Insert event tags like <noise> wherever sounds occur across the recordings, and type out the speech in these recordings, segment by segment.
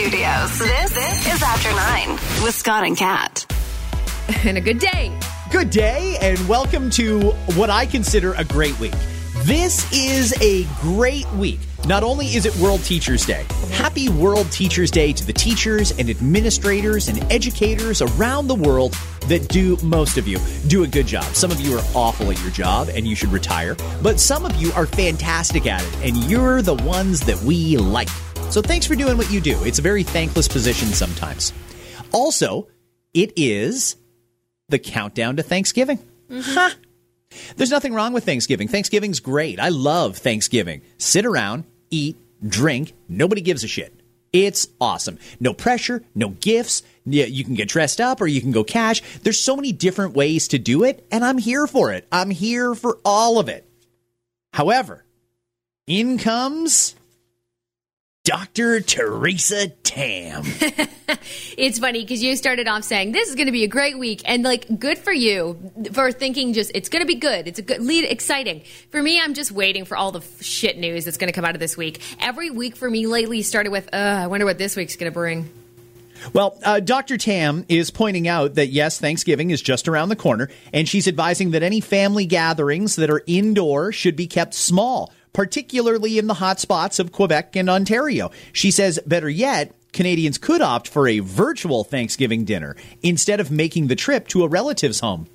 studios. This, this is After Nine with Scott and Kat. and a good day. Good day, and welcome to what I consider a great week. This is a great week. Not only is it World Teachers Day, happy World Teachers Day to the teachers and administrators and educators around the world that do, most of you, do a good job. Some of you are awful at your job and you should retire, but some of you are fantastic at it and you're the ones that we like. So thanks for doing what you do. It's a very thankless position sometimes. Also, it is the countdown to Thanksgiving. Mm-hmm. Huh. There's nothing wrong with Thanksgiving. Thanksgiving's great. I love Thanksgiving. Sit around, eat, drink. Nobody gives a shit. It's awesome. No pressure, no gifts. Yeah, You can get dressed up or you can go cash. There's so many different ways to do it, and I'm here for it. I'm here for all of it. However, in comes Dr. Theresa Tam. <laughs> It's funny because you started off saying this is going to be a great week, and like, good for you for thinking just it's going to be good. It's a good lead, exciting. For me, I'm just waiting for all the f- shit news that's going to come out of this week. Every week for me lately started with, uh, I wonder what this week's going to bring. Well, uh, Dr. Tam is pointing out that yes, Thanksgiving is just around the corner, and she's advising that any family gatherings that are indoor should be kept small, particularly in the hot spots of Quebec and Ontario. She says, better yet, Canadians could opt for a virtual Thanksgiving dinner instead of making the trip to a relative's home.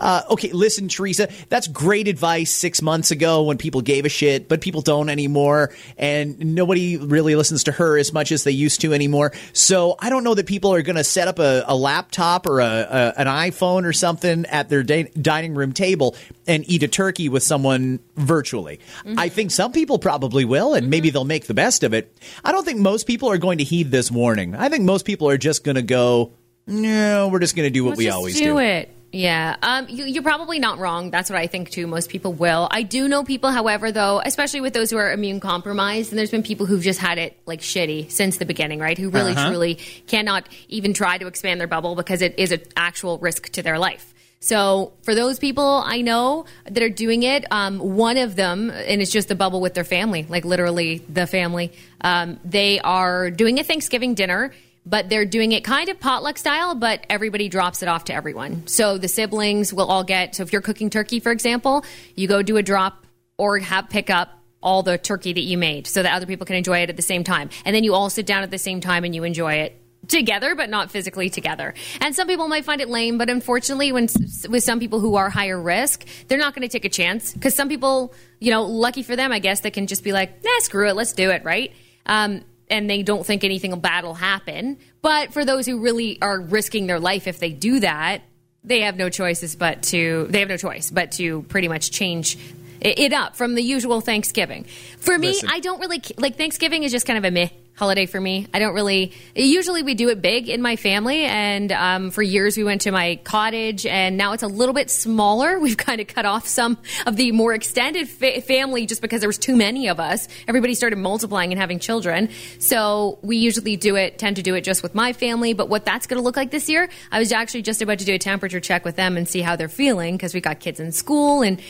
Uh, okay, listen, Theresa, that's great advice six months ago when people gave a shit, but people don't anymore, and nobody really listens to her as much as they used to anymore. So I don't know that people are going to set up a, a laptop or a, a, an iPhone or something at their da- dining room table and eat a turkey with someone virtually. I think some people probably will, and maybe they'll make the best of it. I don't think most people are going to heed this warning. I think most people are just going to go, no, we're just going to do what Let's we always do, do. it. Yeah, um, you, you're probably not wrong. That's what I think too. Most people will. I do know people, however, though, especially with those who are immune compromised, and there's been people who've just had it like shitty since the beginning, right? Who really Uh-huh. truly cannot even try to expand their bubble because it is an actual risk to their life. So for those people I know that are doing it, um, one of them, and it's just the bubble with their family, like literally the family. Um, they are doing a Thanksgiving dinner, but they're doing it kind of potluck style, but everybody drops it off to everyone. So the siblings will all get. So if you're cooking turkey, for example, you go do a drop or have pick up all the turkey that you made, so that other people can enjoy it at the same time, and then you all sit down at the same time and you enjoy it together but not physically together and some people might find it lame but unfortunately when with some people who are higher risk they're not going to take a chance because some people you know lucky for them i guess they can just be like nah screw it let's do it right um, and they don't think anything bad will happen. But for those who really are risking their life if they do that they have no choices but to they have no choice but to pretty much change it up from the usual Thanksgiving. For me, Listen. I don't really like Thanksgiving is just kind of a meh holiday for me. I don't really. Usually, we do it big in my family, and um, for years we went to my cottage, and now it's a little bit smaller. <laughs> We've kind of cut off some of the more extended fa- family just because there was too many of us. Everybody started multiplying and having children, so we usually do it. Tend to do it just with my family. But what that's going to look like this year, I was actually just about to do a temperature check with them and see how they're feeling because we got kids in school and.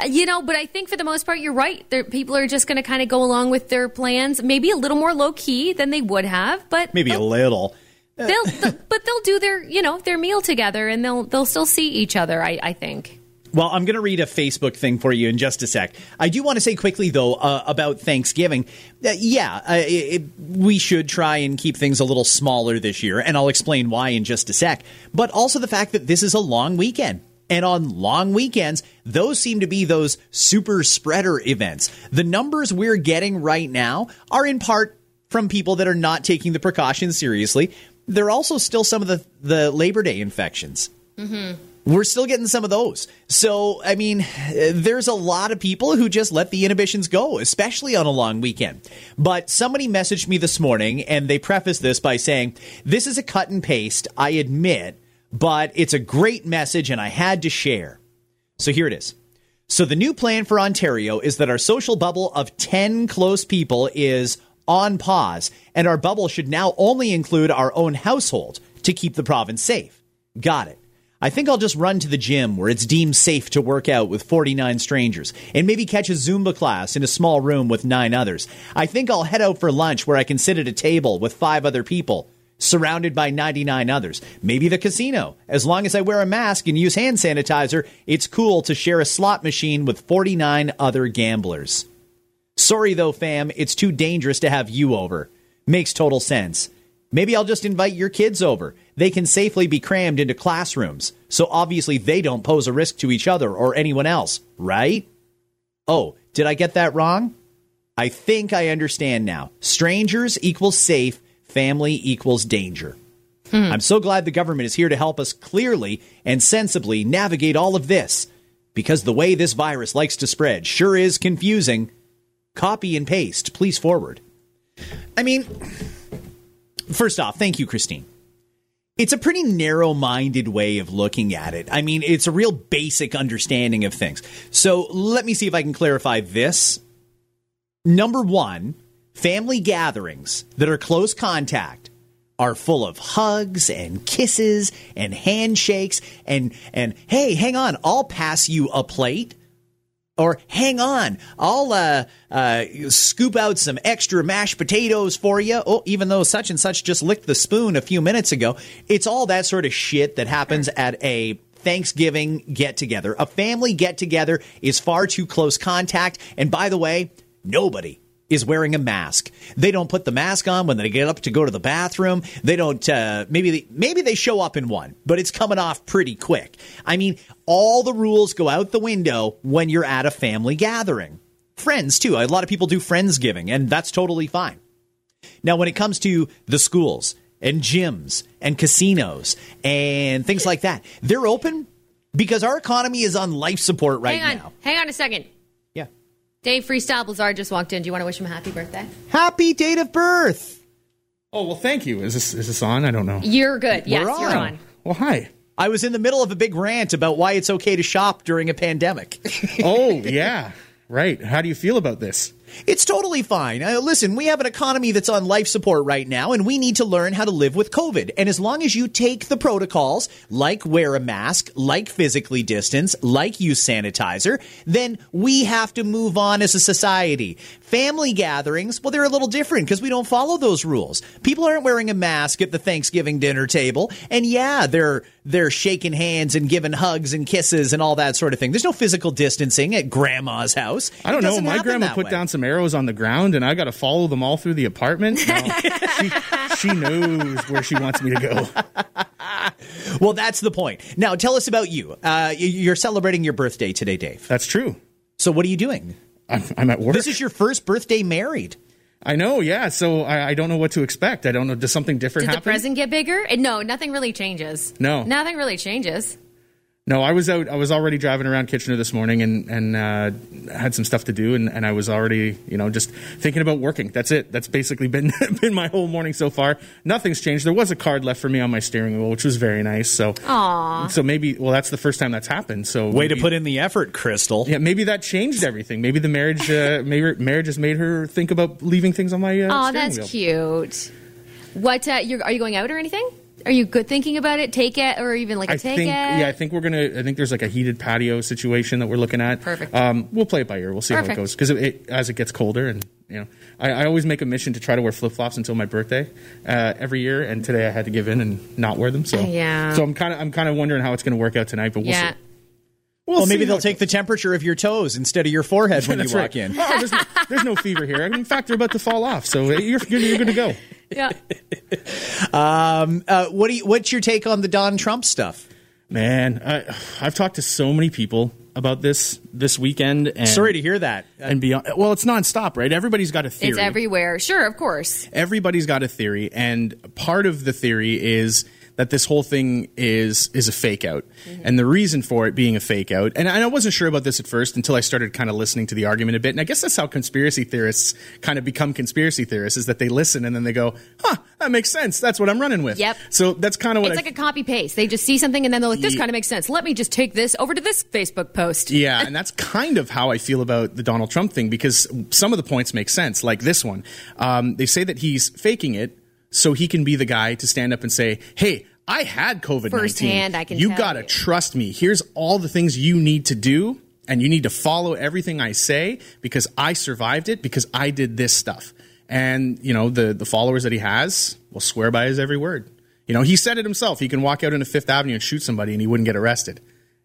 Uh, You know, but I think for the most part, you're right. There, people are just going to kind of go along with their plans, maybe a little more low key than they would have, but Maybe a little. they'll, they'll <laughs> but they'll do their, you know, their meal together, and they'll they'll still see each other. I, I think. Well, I'm going to read a Facebook thing for you in just a sec. I do want to say quickly, though, uh, about Thanksgiving. Uh, yeah, uh, it, it- we should try and keep things a little smaller this year, and I'll explain why in just a sec. But also the fact that this is a long weekend. And on long weekends, those seem to be those super spreader events. The numbers we're getting right now are in part from people that are not taking the precautions seriously. They're also still some of the, the Labor Day infections mm-hmm. we're still getting some of those. So, I mean, there's a lot of people who just let the inhibitions go, especially on a long weekend. But somebody messaged me this morning and they preface this by saying, This is a cut and paste, I admit, but it's a great message and I had to share. So here it is. So the new plan for Ontario is that our social bubble of 10 close people is on pause, and our bubble should now only include our own household to keep the province safe. Got it. I think I'll just run to the gym where it's deemed safe to work out with 49 strangers and maybe catch a Zumba class in a small room with nine others. I think I'll head out for lunch where I can sit at a table with five other people surrounded by 99 others. Maybe the casino. As long as I wear a mask and use hand sanitizer, it's cool to share a slot machine with 49 other gamblers. Sorry though, fam, it's too dangerous to have you over. Makes total sense. Maybe I'll just invite your kids over. They can safely be crammed into classrooms, so obviously they don't pose a risk to each other or anyone else, right? Oh, did I get that wrong? I think I understand now. Strangers equals safe, family equals danger. Hmm. I'm so glad the government is here to help us clearly and sensibly navigate all of this, because the way this virus likes to spread sure is confusing. Copy and paste, please forward. I mean, first off, thank you, Christine. It's a pretty narrow minded way of looking at it. I mean, it's a real basic understanding of things. So let me see if I can clarify this. Number one, family gatherings that are close contact are full of hugs and kisses and handshakes and and hey, hang on, I'll pass you a plate. Or hang on, I'll uh, uh, scoop out some extra mashed potatoes for you. Oh, even though such and such just licked the spoon a few minutes ago, it's all that sort of shit that happens at a Thanksgiving get together. A family get together is far too close contact. And by the way, nobody is wearing a mask. They don't put the mask on when they get up to go to the bathroom. They don't. Uh, maybe they, maybe they show up in one, but it's coming off pretty quick. I mean, all the rules go out the window when you're at a family gathering. Friends too. A lot of people do friendsgiving, and that's totally fine. Now, when it comes to the schools and gyms and casinos and things like that, they're open because our economy is on life support right Hang on. now. Hang on a second. Yeah. Dave Freestyle Blizzard just walked in. Do you want to wish him a happy birthday? Happy date of birth. Oh well, thank you. Is this is this on? I don't know. You're good. Yes, We're you're on. on. Well, hi. I was in the middle of a big rant about why it's okay to shop during a pandemic. Oh <laughs> yeah, right. How do you feel about this? It's totally fine. Uh, listen, we have an economy that's on life support right now, and we need to learn how to live with COVID. And as long as you take the protocols, like wear a mask, like physically distance, like use sanitizer, then we have to move on as a society. Family gatherings, well, they're a little different because we don't follow those rules. People aren't wearing a mask at the Thanksgiving dinner table, and yeah, they're they're shaking hands and giving hugs and kisses and all that sort of thing. There's no physical distancing at grandma's house. I don't know. My grandma put way. down some arrows on the ground, and I got to follow them all through the apartment. No, <laughs> she, she knows where she wants me to go. <laughs> Well, that's the point. Now, tell us about you. Uh, you're celebrating your birthday today, Dave. That's true. So, what are you doing? I'm, I'm at work. This is your first birthday married. I know. Yeah. So I, I don't know what to expect. I don't know. Does something different Did the happen? present get bigger? No, nothing really changes. No. Nothing really changes. No, I was out. I was already driving around Kitchener this morning and and uh, had some stuff to do, and, and I was already you know just thinking about working. That's it. That's basically been <laughs> been my whole morning so far. Nothing's changed. There was a card left for me on my steering wheel, which was very nice. So, Aww. so maybe well, that's the first time that's happened. So Way to put in the effort, Crystal. Yeah, maybe that changed everything. Maybe the marriage, uh, <laughs> maybe marriage has made her think about leaving things on my. Uh, Oh, steering that's wheel. cute. What? Uh, you're, are you going out or anything? Are you good thinking about it? Take it, or even like a I take think, it? yeah, I think we're gonna. I think there's like a heated patio situation that we're looking at. Perfect. Um, we'll play it by ear. We'll see how it goes because it, it, as it gets colder, and you know, I, I always make a mission to try to wear flip flops until my birthday uh, every year. And today I had to give in and not wear them. So Yeah. So I'm kind of I'm kind of wondering how it's going to work out tonight, but we'll yeah. see. We'll Well, maybe they'll take the temperature of your toes instead of your forehead <laughs> when you walk right. in. Oh, there's, no, there's no fever here. In fact, they're about to fall off, so you're you're, you're good to go. Yeah. <laughs> Uh, what do you, what's your take on the Don Trump stuff? Man, I, I've talked to so many people about this this weekend. And, Sorry to hear that. and beyond. Well, it's nonstop, right? Everybody's got a theory. It's everywhere. Sure, of course. Everybody's got a theory, and part of the theory is that this whole thing is is a fake out, and the reason for it being a fake out. And I wasn't sure about this at first until I started kind of listening to the argument a bit. And I guess that's how conspiracy theorists kind of become conspiracy theorists: is that they listen and then they go, "Huh, that makes sense. That's what I'm running with." Yep. So that's kind of what It's I like a copy paste. They just see something and then they're like, this Ye- kind of makes sense. Let me just take this over to this Facebook post. Yeah, and that's kind of how I feel about the Donald Trump thing because some of the points make sense, like this one. Um, they say that he's faking it so he can be the guy to stand up and say, hey, I had COVID nineteen. Firsthand, I can You gotta you. trust me. Here's all the things you need to do, and you need to follow everything I say because I survived it because I did this stuff. And you know the the followers that he has will swear by his every word. You know he said it himself. He can walk out into Fifth Avenue and shoot somebody, and he wouldn't get arrested.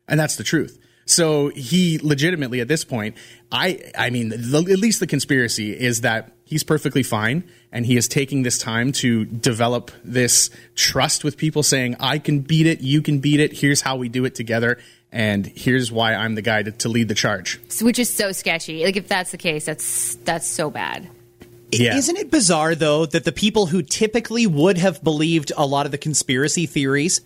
And that's the truth. So he legitimately at this point, I I mean, the, at least the conspiracy is that he's perfectly fine and he is taking this time to develop this trust with people saying, I can beat it, you can beat it, here's how we do it together, and here's why I'm the guy to, to lead the charge. which is so sketchy. Like if that's the case, that's that's so bad. Yeah. Isn't it bizarre though that the people who typically would have believed a lot of the conspiracy theories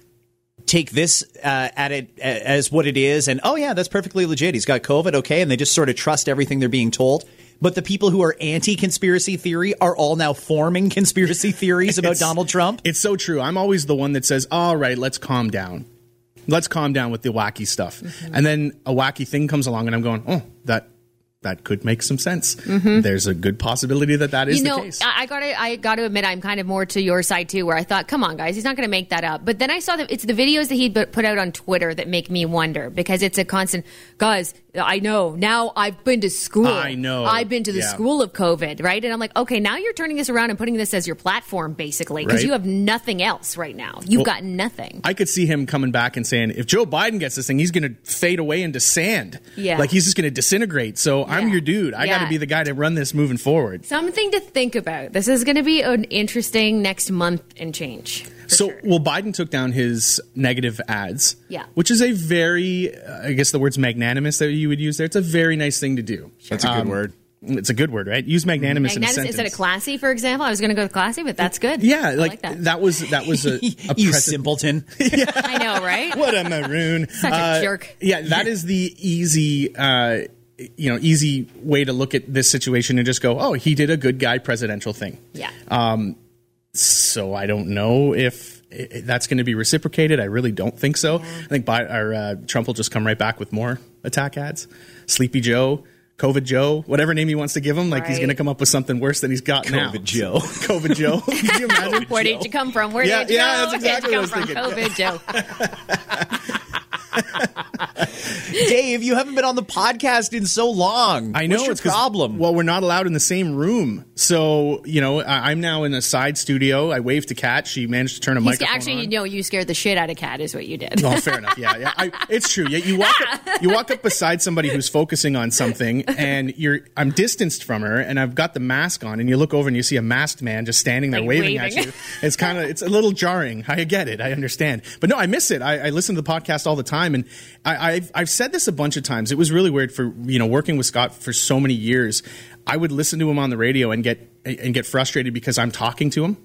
take this uh, at it as what it is and oh yeah that's perfectly legit he's got covid okay and they just sort of trust everything they're being told but the people who are anti-conspiracy theory are all now forming conspiracy <laughs> theories about Donald Trump It's so true. I'm always the one that says, all right, let's calm down. Let's calm down with the wacky stuff. Mm-hmm. And then a wacky thing comes along and I'm going, oh, that that could make some sense. There's a good possibility that that is Mm-hmm. you know, the case. I, gotta, I gotta admit, I'm kind of more to your side too, where I thought, come on, guys, he's not gonna make that up. But then I saw that it's the videos that he put out on Twitter that make me wonder because it's a constant, guys. I know now. I've been to school. I know. I've been to the Yeah. school of COVID, right? And I'm like, okay, now you're turning this around and putting this as your platform, basically, because Right. you have nothing else right now. You've Well, got nothing. I could see him coming back and saying, if Joe Biden gets this thing, he's going to fade away into sand. Yeah. Like he's just going to disintegrate. So I'm your dude. I got to be the guy to run this moving forward. Something to think about. This is going to be an interesting next month and change. So, sure. well, Biden took down his negative ads. Yeah. Which is a very, uh, I guess the word's magnanimous that you would use there. It's a very nice thing to do. That's a good word. It's a good word, right? Use magnanimous, in a Magnanimous sentence. instead of classy, for example. I was going to go with classy, but that's good. Yeah, I like, that. that. was that was a, <laughs> a you precedent- simpleton <laughs> I know, right? what a maroon. Such a Uh, jerk. Yeah, that is the easy, uh, you know, easy way to look at this situation and just go, oh, he did a good guy presidential thing. Yeah. Um, So I don't know if i- i- that's going to be reciprocated. I really don't think so. I think Bi- our, uh, Trump will just come right back with more attack ads. Sleepy Joe. COVID Joe, whatever name he wants to give him, like he's going to come up with something worse than he's got now. COVID Joe. <laughs> COVID Joe. Can you imagine? Where did you come from? Where Yeah, did you yeah, go? that's exactly did you what come I from? was COVID, Joe. <laughs> Dave you haven't been on the podcast in so long I know What's your it's 'cause- problem Well, we're not allowed in the same room, so you know I, I'm now in a side studio. I waved to Kat; she managed to turn a He's microphone actually, on. you know, you scared the shit out of Kat, is what you did. Well, fair enough. Yeah, yeah. I, it's true. Yeah, you walk up, <laughs> you walk up beside somebody who's focusing on something, and you're I'm distanced from her, and I've got the mask on, and you look over and you see a masked man just standing there Like waving, waving. at you. It's kind of it's a little jarring. I get it. I understand, but no, I miss it. I, I listen to the podcast all the time, and I, I've I've said this a bunch of times. It was really weird for you know working with Scott for so many years. I would listen to him on the radio and get and get frustrated because I'm talking to him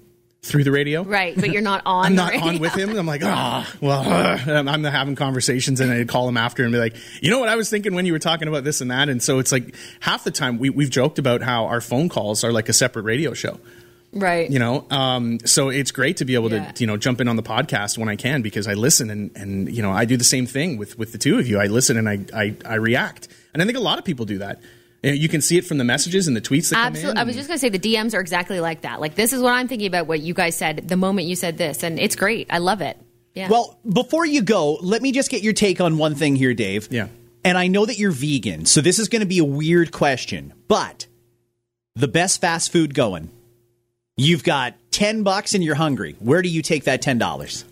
through the radio. Right, but you're not <laughs> on. I'm not the on with him. I'm like, ah, well, <laughs> uh, I'm I'm having conversations and I'd call him after and be like, you know what I was thinking when you were talking about this and that. And so it's like half the time we, we've joked about how our phone calls are like a separate radio show, Right. you know? Um, so it's great to be able Yeah. to, you know, jump in on the podcast when I can because I listen and, and, you know, I do the same thing with, with the two of you. I listen and I, I, I react. And I think a lot of people do that. You can see it from the messages and the tweets that come in. Absolutely. I was just going to say the DMs are exactly like that. Like, this is what I'm thinking about what you guys said the moment you said this, and it's great. I love it. Yeah. Well, before you go, let me just get your take on one thing here, Dave. Yeah. And I know that you're vegan, so this is going to be a weird question, but the best fast food going. You've got 10 bucks and you're hungry. Where do you take that $10?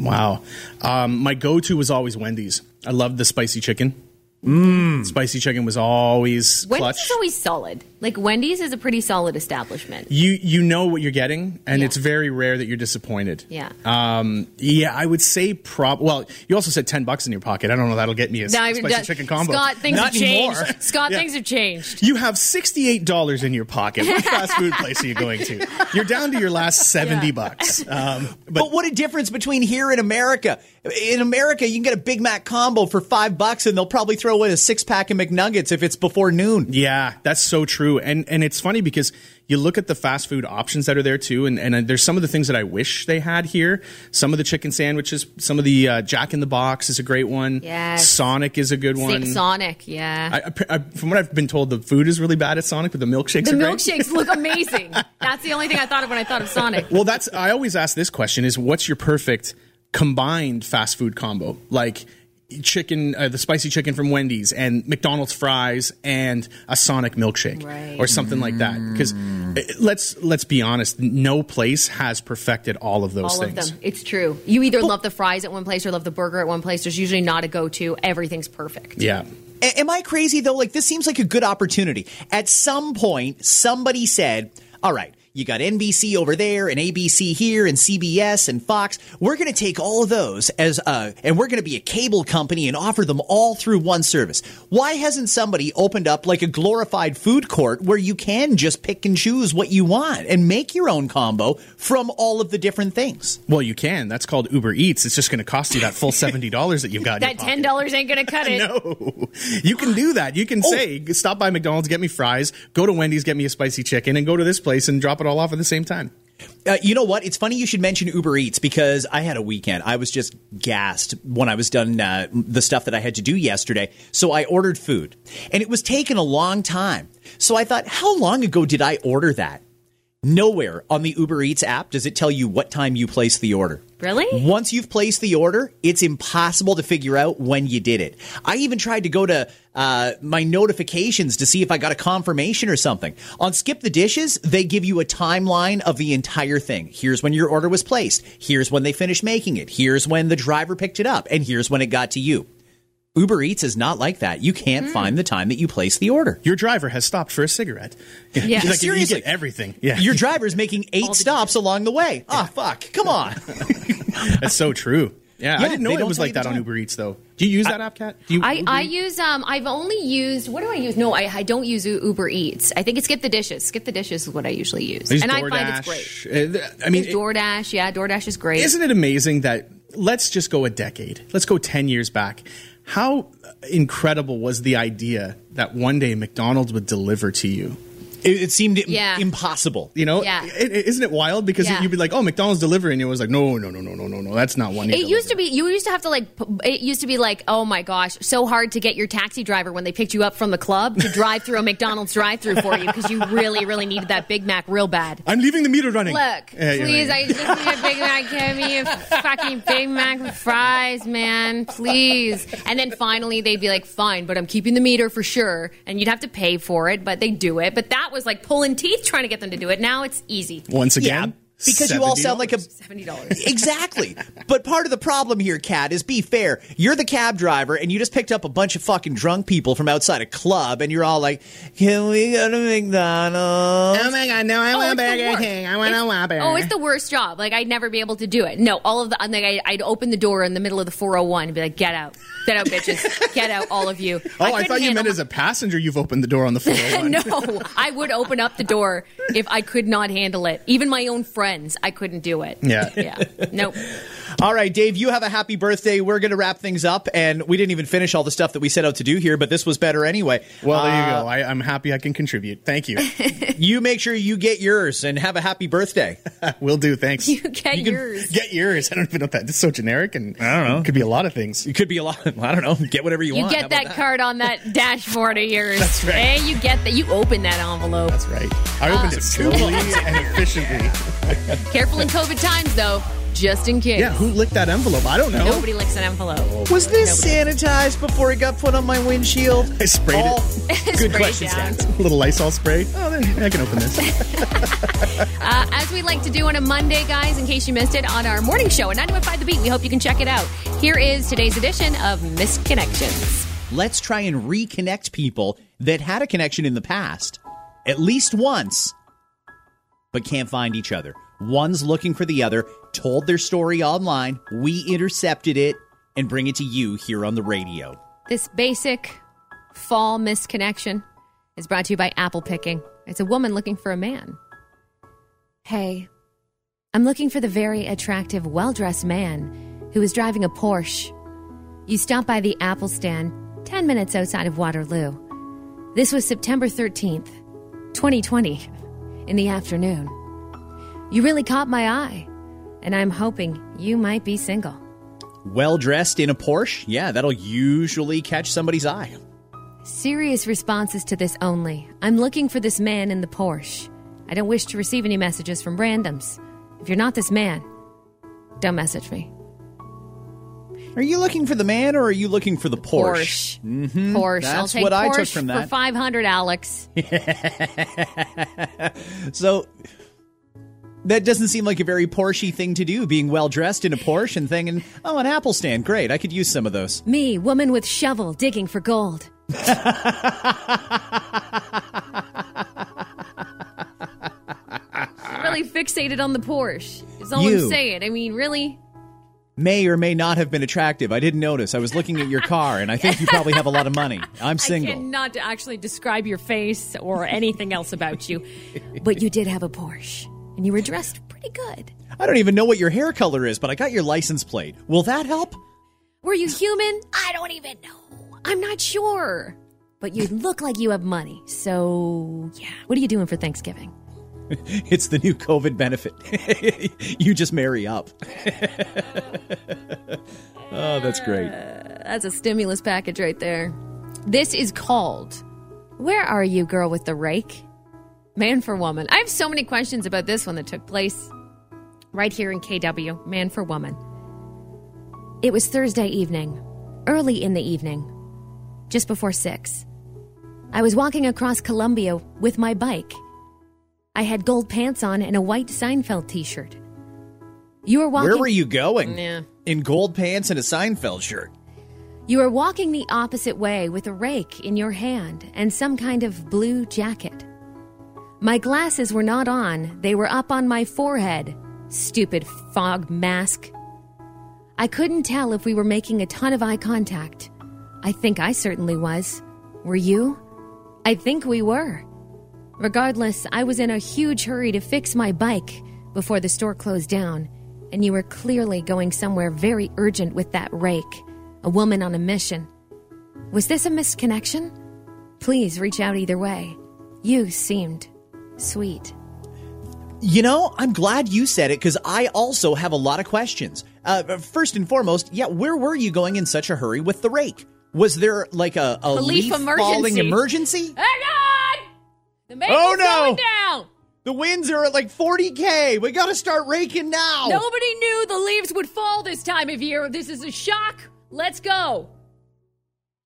Wow. Um, my go to was always Wendy's. I loved the spicy chicken. Mm. Spicy chicken was always Wendy's clutch. is always solid. Like, Wendy's is a pretty solid establishment. you you know what you're getting, and Yeah. it's very rare that you're disappointed. Yeah. Um, yeah, I would say prob. Well, you also said ten bucks in your pocket. I don't know that'll get me a Now, spicy that- chicken combo. Scott, things Not have changed. anymore. <laughs> Scott, Yeah. things have changed. You have sixty-eight dollars in your pocket. What <laughs> fast food place are you going to? You're down to your last seventy Yeah. bucks. Um, But, but what a difference between here and America. In America, you can get a Big Mac combo for five bucks and they'll probably throw in a six pack of McNuggets if it's before noon. Yeah, that's so true. True, and and it's funny because you look at the fast food options that are there too, and and uh, there's some of the things that I wish they had here. Some of the chicken sandwiches, some of the uh, Jack in the Box is a great one. Yes. Sonic is a good one. Sonic, yeah. I, I, from what I've been told, the food is really bad at Sonic, but the milkshakes the are great. milkshakes look <laughs> amazing. That's the only thing I thought of when I thought of Sonic. Well, that's I always ask this question: is what's your perfect combined fast food combo? Like chicken, uh, the spicy chicken from Wendy's, and McDonald's fries, and a Sonic milkshake, Right. or something like that. Because let's let's be honest, no place has perfected all of those All things. of them. It's true. You either love the fries at one place or love the burger at one place. There's usually not a go to. Everything's perfect. Yeah. A- Am I crazy though? Like this seems like a good opportunity. At some point, somebody said, "All right, you got NBC over there and ABC here and CBS and Fox. We're going to take all of those as uh and we're going to be a cable company and offer them all through one service. Why hasn't somebody opened up like a glorified food court where you can just pick and choose what you want and make your own combo from all of the different things?" Well, you can. That's called Uber Eats. It's just going to cost you that full <laughs> seventy dollars that you've got. in your That ten dollars ain't gonna cut <laughs> it. No, you can do that. You can say, stop by McDonald's, get me fries, go to Wendy's, get me a spicy chicken, and go to this place and drop it all off at the same time. Uh, you know what? It's funny you should mention Uber Eats because I had a weekend. I was just gassed when I was done uh, the stuff that I had to do yesterday. So I ordered food, and it was taking a long time. So I thought, how long ago did I order that? Nowhere on the Uber Eats app does it tell you what time you placed the order. Really? Once you've placed the order, it's impossible to figure out when you did it. I even tried to go to uh, my notifications to see if I got a confirmation or something. On Skip the Dishes, they give you a timeline of the entire thing. Here's when your order was placed. Here's when they finished making it. Here's when the driver picked it up. And here's when it got to you. Uber Eats is not like that. You can't Hmm. find the time that you place the order. Your driver has stopped for a cigarette. <laughs> Yeah. Like, you Seriously. get everything. Yeah, Your driver's making eight <laughs> stops along the way. Ah, fuck. Come on. <laughs> that's so true. Yeah, I didn't know they it was like that on. Uber Eats though. Do you use that app, Kat? Do you? I, I use um I've only used what do I use? No, I, I don't use Uber Eats. I think it's Skip the Dishes. Skip the Dishes is what I usually use, I use and I find it's great. Uh, I mean, There's DoorDash, yeah, DoorDash is great. Isn't it amazing that let's just go a decade. Let's go 10 years back. How incredible was the idea that one day McDonald's would deliver to you? It, it seemed Yeah. impossible. You know, Yeah. I- I- isn't it wild? Because Yeah. you'd be like, "Oh, McDonald's delivering," and it was like, "No, no, no, no, no, no, no. That's not one." It used to be you used to have to like it used to be like oh my gosh so hard to get your taxi driver when they picked you up from the club to drive through a McDonald's drive-through for you because you really really needed that Big Mac real bad. I'm leaving the meter running. Look, Yeah, please, yeah. I just need a Big Mac. Give me a fucking Big Mac with fries, man, please. And then finally, they'd be like, "Fine, but I'm keeping the meter for sure." And you'd have to pay for it, but they do it. But that was like pulling teeth trying to get them to do it. Now it's easy. Once Yeah, again, because you all sound like a Seventy dollars. exactly. But part of the problem here, Kat, is be fair. You're the cab driver, and you just picked up a bunch of fucking drunk people from outside a club, and you're all like, "Can we go to McDonald's?" Oh my god, no! I Oh, want it's the Burger worst. King. I want a It's- Whopper. Oh, it's the worst job. Like I'd never be able to do it. No, all of the like I, I'd open the door in the middle of the 401 and be like, "Get out, get out, bitches, get out, all of you." Oh, I, couldn't thought you handle meant as a passenger. You've opened the door on the <laughs> 401. no, I would open up the door if I could not handle it. Even my own friends, I couldn't do it. Yeah. Yeah. Nope. <laughs> All right, Dave, you have a happy birthday. We're going to wrap things up, and we didn't even finish all the stuff that we set out to do here, but this was better anyway. Well, there you Uh, go. I, I'm happy I can contribute. Thank you. <laughs> <laughs> You make sure you get yours and have a happy birthday. <laughs> Will do. Thanks. You get You yours. Get yours. I don't even know what that. It's so generic, and I don't know. It could be a lot of things. It could be a lot. I don't know. Get whatever you, You want. You get about that card on that dashboard of yours. That's right. Hey, you get that. You open that envelope. That's right. I opened it slowly and efficiently. Careful in COVID times, though, just in case. Yeah, who licked that envelope? I don't know. Nobody licks an envelope. Was this sanitized before it got put on my windshield? I sprayed All it. <laughs> good Spray questions, down. Kat. A little Lysol spray. Oh, there, I can open this. <laughs> Uh, as we like to do on a Monday, guys, in case you missed it, on our morning show at 915 The Beat. We hope you can check it out. Here is today's edition of Misconnections. Let's try and reconnect people that had a connection in the past, at least once, but can't find each other. One's looking for the other, told their story online, we intercepted it, and bring it to you here on the radio. This basic fall misconnection is brought to you by Apple Picking. It's a woman looking for a man. Hey, I'm looking for the very attractive, well dressed man who is driving a Porsche. You stop by the Apple stand 10 minutes outside of Waterloo. This was September 13th. 2020 in the afternoon. You really caught my eye, and I'm hoping you might be single. Well dressed in a Porsche? Yeah, that'll usually catch somebody's eye. Serious responses to this only. I'm looking for this man in the Porsche. I don't wish to receive any messages from randoms. If you're not this man, don't message me. Are you looking for the man or are you looking for the Porsche? Porsche. Mm-hmm. Porsche. I'll That's what I Porsche took from that. for that. 500, Alex. <laughs> So that doesn't seem like a very Porsche thing to do, being well dressed in a Porsche and thinking, oh, an Apple stand. Great. I could use some of those. Me, woman with shovel, digging for gold. <laughs> really fixated on the Porsche. Is all You. I'm saying. I mean, really? May or may not have been attractive. I didn't notice. I was looking at your car and I think you probably have a lot of money. I'm I single. cannot actually describe your face or anything else about you. But you did have a Porsche, and you were dressed pretty good. I don't even know what your hair color is, but I got your license plate. Will that help? Were you human? I don't even know. I'm not sure. But you look like you have money. So, yeah. What are you doing for Thanksgiving? <laughs> It's the new COVID benefit. <laughs> you just marry up. <laughs> oh, that's great. That's a stimulus package right there. This is called Where Are You, Girl with the Rake? Man for Woman. I have so many questions about this one that took place right here in KW, Man for Woman. It was Thursday evening, early in the evening, just before six. I was walking across Columbia with my bike. I had gold pants on and a white Seinfeld t shirt. You were walking. Where were you going? Yeah. In gold pants and a Seinfeld shirt. You were walking the opposite way with a rake in your hand and some kind of blue jacket. My glasses were not on, they were up on my forehead. Stupid fog mask. I couldn't tell if we were making a ton of eye contact. I think I certainly was. Were you? I think we were. Regardless, I was in a huge hurry to fix my bike before the store closed down, and you were clearly going somewhere very urgent with that rake, a woman on a mission. Was this a misconnection? Please reach out either way. You seemed sweet. You know, I'm glad you said it because I also have a lot of questions. Uh, first and foremost, yeah, where were you going in such a hurry with the rake? Was there like a, a Police leaf falling emergency. emergency? Hang on! The Oh, no! going down! The winds are at like 40k. We got to start raking now. Nobody knew the leaves would fall this time of year. This is a shock. Let's go.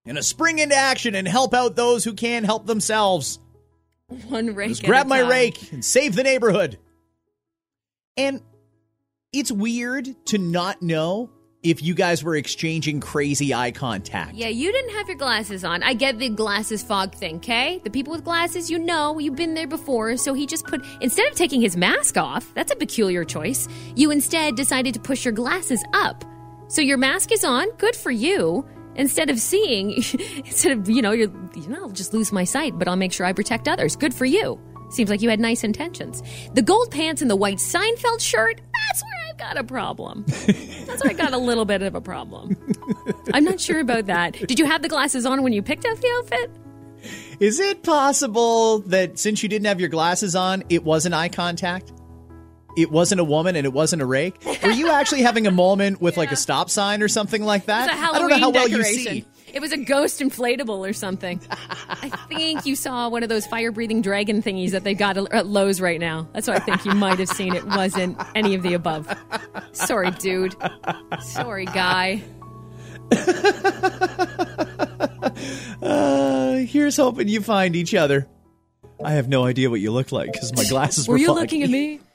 And a spring into action and help out those who can help themselves. One rake. Just grab my time. rake and save the neighborhood. And it's weird to not know if you guys were exchanging crazy eye contact. Yeah, you didn't have your glasses on. I get the glasses fog thing, okay? The people with glasses, you know, you've been there before. So he just put, instead of taking his mask off, that's a peculiar choice, you instead decided to push your glasses up. So your mask is on, good for you. Instead of seeing, <laughs> instead of, you know, you're, you know, I'll just lose my sight, but I'll make sure I protect others. Good for you. Seems like you had nice intentions. The gold pants and the white Seinfeld shirt, that's where I've got a problem. That's where I got a little bit of a problem. I'm not sure about that. Did you have the glasses on when you picked out the outfit? Is it possible that since you didn't have your glasses on, it wasn't eye contact? It wasn't a woman and it wasn't a rake? Were you actually having a moment with like a stop sign or something like that? I don't know how well you decoration. see. It was a ghost inflatable or something. I think you saw one of those fire breathing dragon thingies that they got at Lowe's right now. That's what I think you might have seen. It wasn't any of the above. Sorry, dude. Sorry, guy. Uh, here's hoping you find each other. I have no idea what you look like because my glasses were Were you foggy. looking at me?